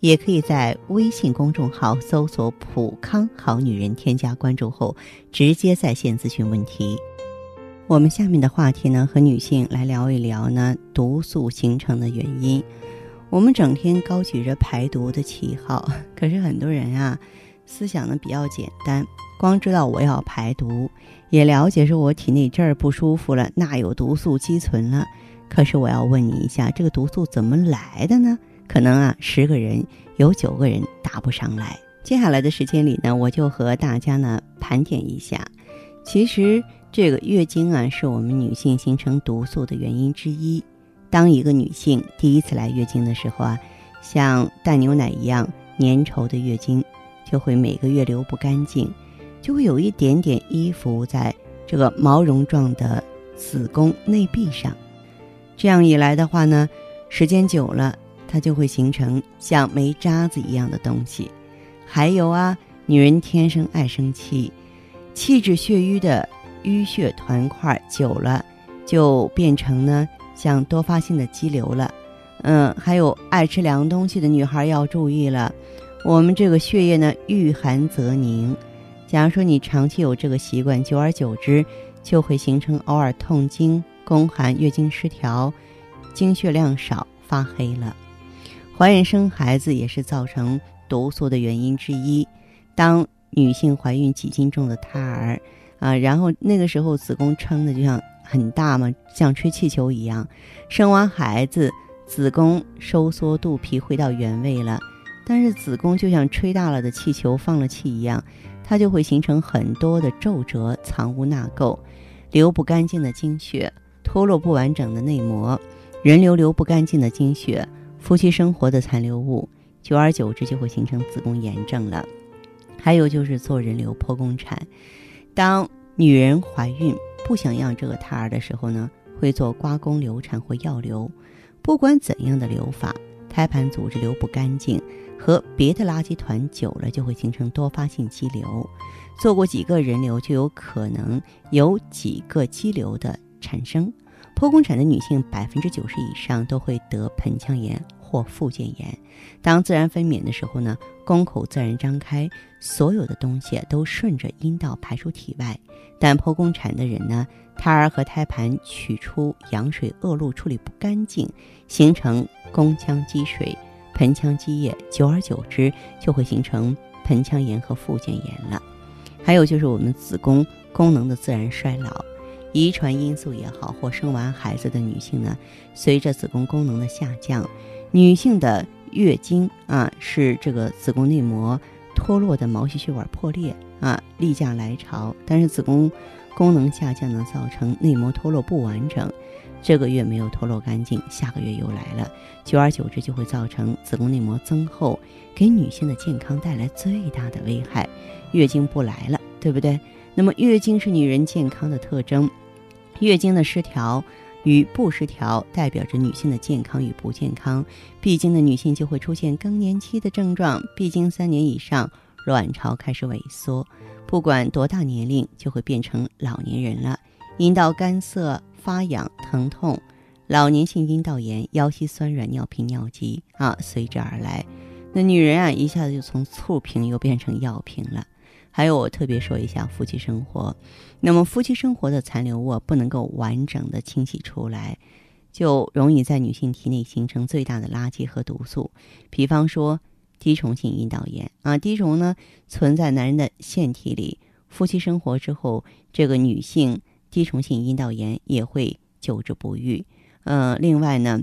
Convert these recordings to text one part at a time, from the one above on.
也可以在微信公众号搜索“普康好女人”，添加关注后直接在线咨询问题。我们下面的话题呢，和女性来聊一聊呢毒素形成的原因。我们整天高举着排毒的旗号，可是很多人啊，思想呢比较简单，光知道我要排毒，也了解说我体内这儿不舒服了，那有毒素积存了。可是我要问你一下，这个毒素怎么来的呢？可能啊，十个人有九个人答不上来。接下来的时间里呢，我就和大家呢盘点一下。其实这个月经啊，是我们女性形成毒素的原因之一。当一个女性第一次来月经的时候啊，像淡牛奶一样粘稠的月经，就会每个月流不干净，就会有一点点依附在这个毛绒状的子宫内壁上。这样一来的话呢，时间久了。它就会形成像煤渣子一样的东西，还有啊，女人天生爱生气，气滞血瘀的淤血团块久了就变成呢像多发性的肌瘤了。嗯，还有爱吃凉东西的女孩要注意了，我们这个血液呢遇寒则凝，假如说你长期有这个习惯，久而久之就会形成偶尔痛经、宫寒、月经失调、经血量少、发黑了。怀孕生孩子也是造成毒素的原因之一。当女性怀孕几斤重的胎儿，啊，然后那个时候子宫撑的就像很大嘛，像吹气球一样。生完孩子，子宫收缩，肚皮回到原位了，但是子宫就像吹大了的气球放了气一样，它就会形成很多的皱褶，藏污纳垢，流不干净的经血，脱落不完整的内膜，人流流不干净的经血。夫妻生活的残留物，久而久之就会形成子宫炎症了。还有就是做人流剖宫产，当女人怀孕不想要这个胎儿的时候呢，会做刮宫流产或药流。不管怎样的流法，胎盘组织流不干净，和别的垃圾团久了就会形成多发性肌瘤。做过几个人流，就有可能有几个肌瘤的产生。剖宫产的女性百分之九十以上都会得盆腔炎。或附件炎，当自然分娩的时候呢，宫口自然张开，所有的东西都顺着阴道排出体外。但剖宫产的人呢，胎儿和胎盘取出羊水恶露处理不干净，形成宫腔积水、盆腔积液，久而久之就会形成盆腔炎和附件炎了。还有就是我们子宫功能的自然衰老，遗传因素也好，或生完孩子的女性呢，随着子宫功能的下降。女性的月经啊，是这个子宫内膜脱落的毛细血管破裂啊，例假来潮。但是子宫功能下降呢，造成内膜脱落不完整，这个月没有脱落干净，下个月又来了，久而久之就会造成子宫内膜增厚，给女性的健康带来最大的危害，月经不来了，对不对？那么月经是女人健康的特征，月经的失调。与不失调代表着女性的健康与不健康，闭经的女性就会出现更年期的症状，闭经三年以上，卵巢开始萎缩，不管多大年龄就会变成老年人了。阴道干涩、发痒、疼痛，老年性阴道炎、腰膝酸软、尿频尿急啊，随之而来。那女人啊，一下子就从醋瓶又变成药瓶了。还有，我特别说一下夫妻生活。那么，夫妻生活的残留物不能够完整的清洗出来，就容易在女性体内形成最大的垃圾和毒素。比方说，滴虫性阴道炎啊，滴虫呢存在男人的腺体里，夫妻生活之后，这个女性滴虫性阴道炎也会久治不愈。嗯，另外呢，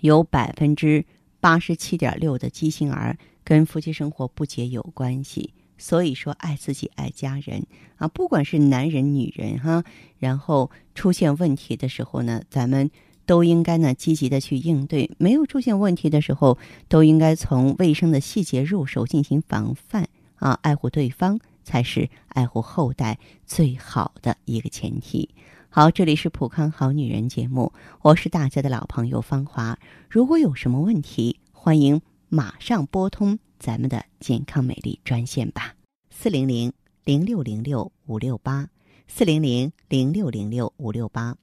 有百分之八十七点六的畸形儿跟夫妻生活不洁有关系。所以说，爱自己，爱家人啊，不管是男人、女人哈，然后出现问题的时候呢，咱们都应该呢积极的去应对；没有出现问题的时候，都应该从卫生的细节入手进行防范啊，爱护对方，才是爱护后代最好的一个前提。好，这里是普康好女人节目，我是大家的老朋友芳华。如果有什么问题，欢迎马上拨通咱们的健康美丽专线吧，四零零零六零六五六八，四零零零六零六五六八。